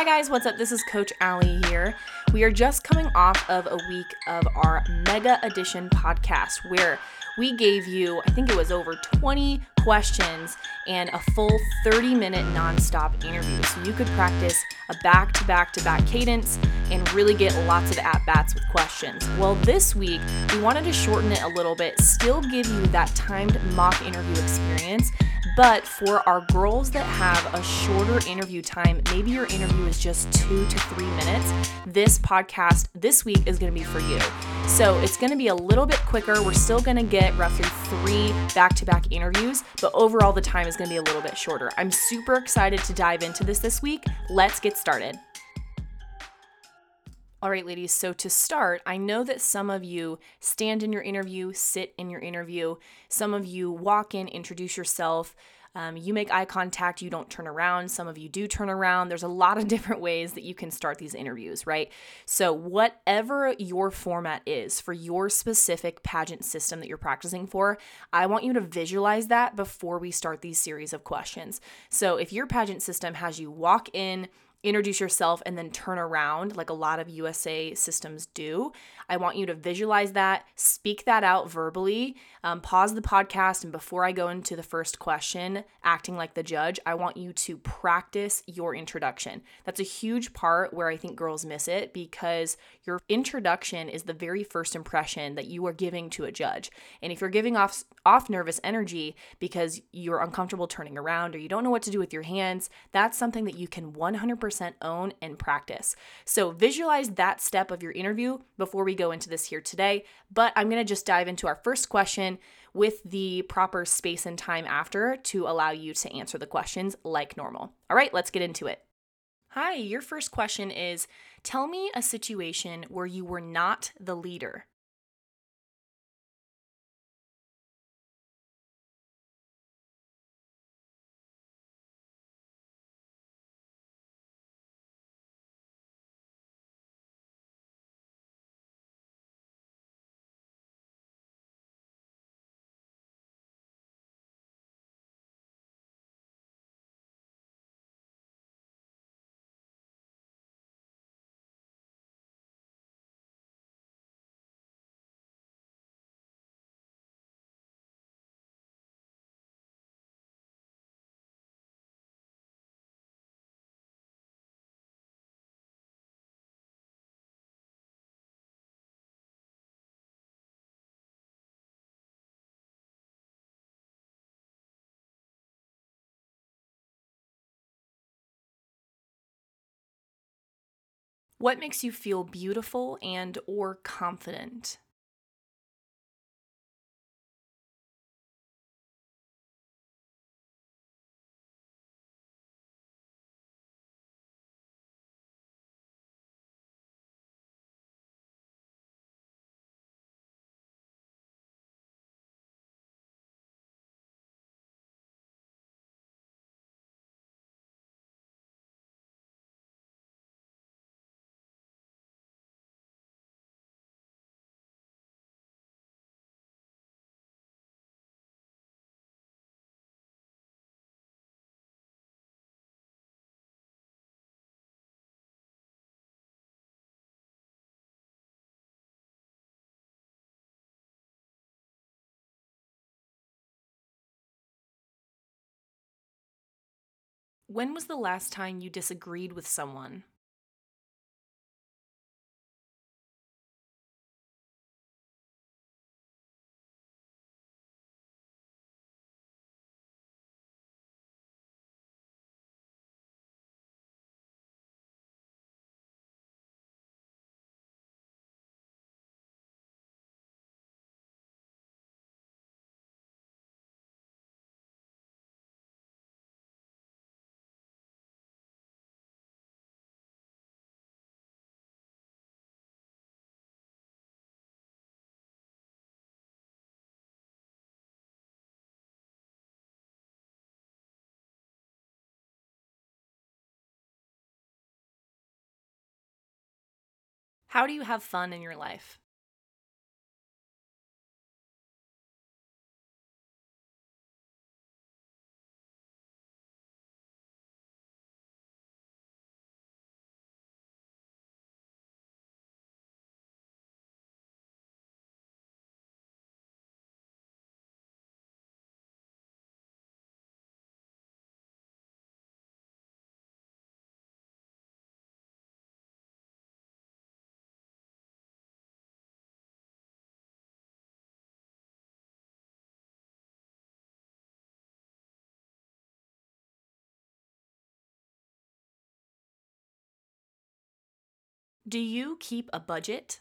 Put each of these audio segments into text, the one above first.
Hi, guys, what's up? This is Coach Allie here. We are just coming off of a week of our Mega Edition podcast where we gave you, I think it was over 20 questions and a full 30 minute nonstop interview. So you could practice a back to back to back cadence and really get lots of at bats with questions. Well, this week we wanted to shorten it a little bit, still give you that timed mock interview experience. But for our girls that have a shorter interview time, maybe your interview is just two to three minutes, this podcast this week is gonna be for you. So it's gonna be a little bit quicker. We're still gonna get roughly three back to back interviews, but overall the time is gonna be a little bit shorter. I'm super excited to dive into this this week. Let's get started. All right, ladies, so to start, I know that some of you stand in your interview, sit in your interview. Some of you walk in, introduce yourself. Um, you make eye contact, you don't turn around. Some of you do turn around. There's a lot of different ways that you can start these interviews, right? So, whatever your format is for your specific pageant system that you're practicing for, I want you to visualize that before we start these series of questions. So, if your pageant system has you walk in, introduce yourself and then turn around like a lot of USA systems do. I want you to visualize that, speak that out verbally, um, pause the podcast, and before I go into the first question, acting like the judge, I want you to practice your introduction. That's a huge part where I think girls miss it because your introduction is the very first impression that you are giving to a judge. And if you're giving off off nervous energy because you're uncomfortable turning around or you don't know what to do with your hands, that's something that you can 100% own and practice. So visualize that step of your interview before we go into this here today. But I'm going to just dive into our first question with the proper space and time after to allow you to answer the questions like normal. All right, let's get into it. Hi, your first question is Tell me a situation where you were not the leader. What makes you feel beautiful and or confident? When was the last time you disagreed with someone? How do you have fun in your life? Do you keep a budget?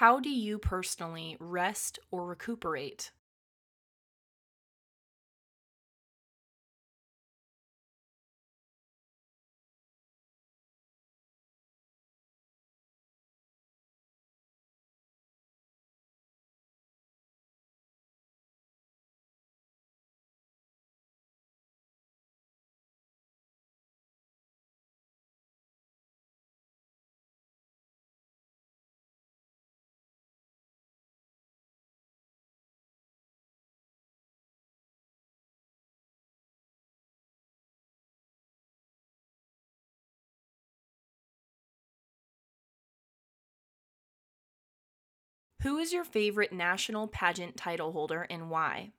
How do you personally rest or recuperate? Who is your favorite national pageant title holder and why?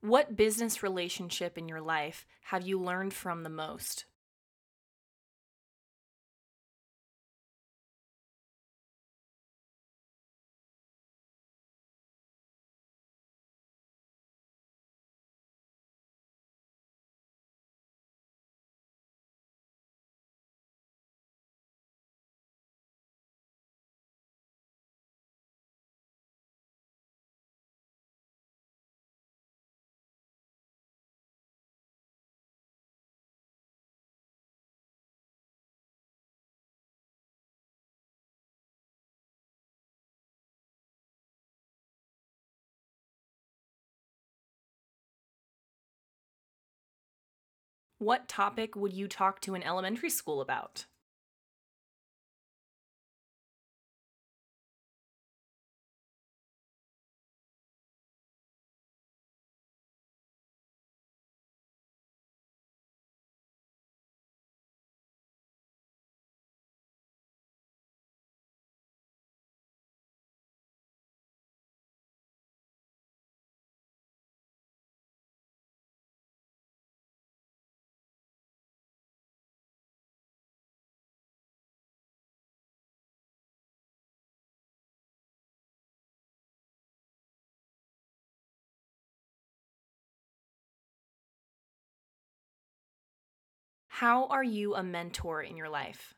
What business relationship in your life have you learned from the most? What topic would you talk to an elementary school about? How are you a mentor in your life?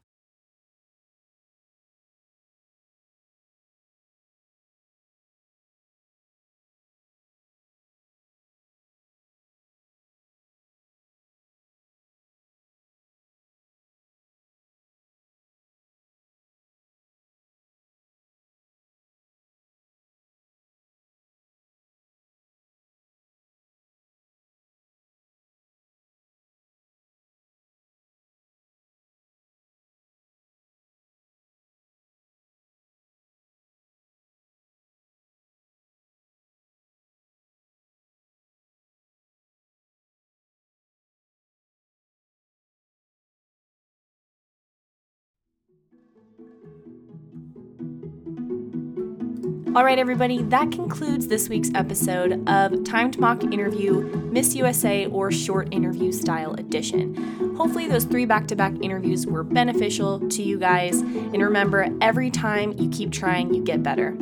All right, everybody, that concludes this week's episode of Timed Mock Interview Miss USA or Short Interview Style Edition. Hopefully, those three back to back interviews were beneficial to you guys. And remember, every time you keep trying, you get better.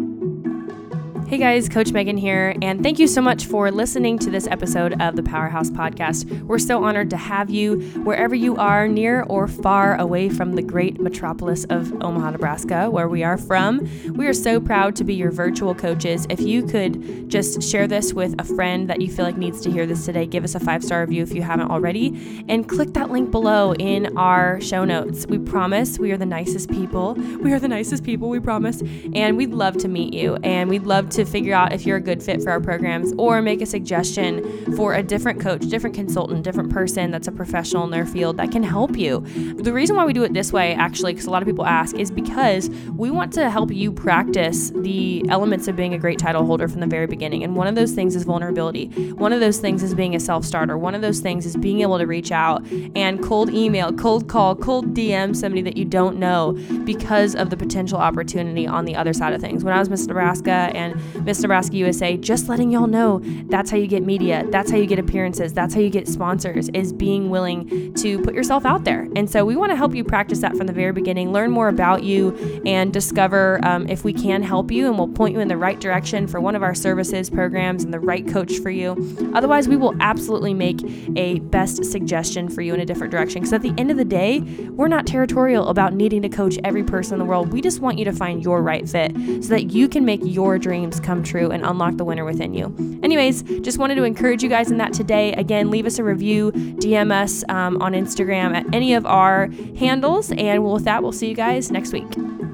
Hey guys, Coach Megan here, and thank you so much for listening to this episode of the Powerhouse Podcast. We're so honored to have you wherever you are, near or far away from the great metropolis of Omaha, Nebraska, where we are from. We are so proud to be your virtual coaches. If you could just share this with a friend that you feel like needs to hear this today, give us a five star review if you haven't already, and click that link below in our show notes. We promise we are the nicest people. We are the nicest people, we promise, and we'd love to meet you, and we'd love to to figure out if you're a good fit for our programs or make a suggestion for a different coach, different consultant, different person that's a professional in their field that can help you. The reason why we do it this way, actually, because a lot of people ask, is because we want to help you practice the elements of being a great title holder from the very beginning. And one of those things is vulnerability. One of those things is being a self starter. One of those things is being able to reach out and cold email, cold call, cold DM somebody that you don't know because of the potential opportunity on the other side of things. When I was Miss Nebraska and Miss Nebraska USA, just letting y'all know that's how you get media, that's how you get appearances, that's how you get sponsors, is being willing to put yourself out there. And so we want to help you practice that from the very beginning, learn more about you, and discover um, if we can help you, and we'll point you in the right direction for one of our services, programs, and the right coach for you. Otherwise, we will absolutely make a best suggestion for you in a different direction. Because at the end of the day, we're not territorial about needing to coach every person in the world. We just want you to find your right fit so that you can make your dreams dreams come true and unlock the winner within you. Anyways, just wanted to encourage you guys in that today. Again, leave us a review, DM us um, on Instagram at any of our handles, and with that, we'll see you guys next week.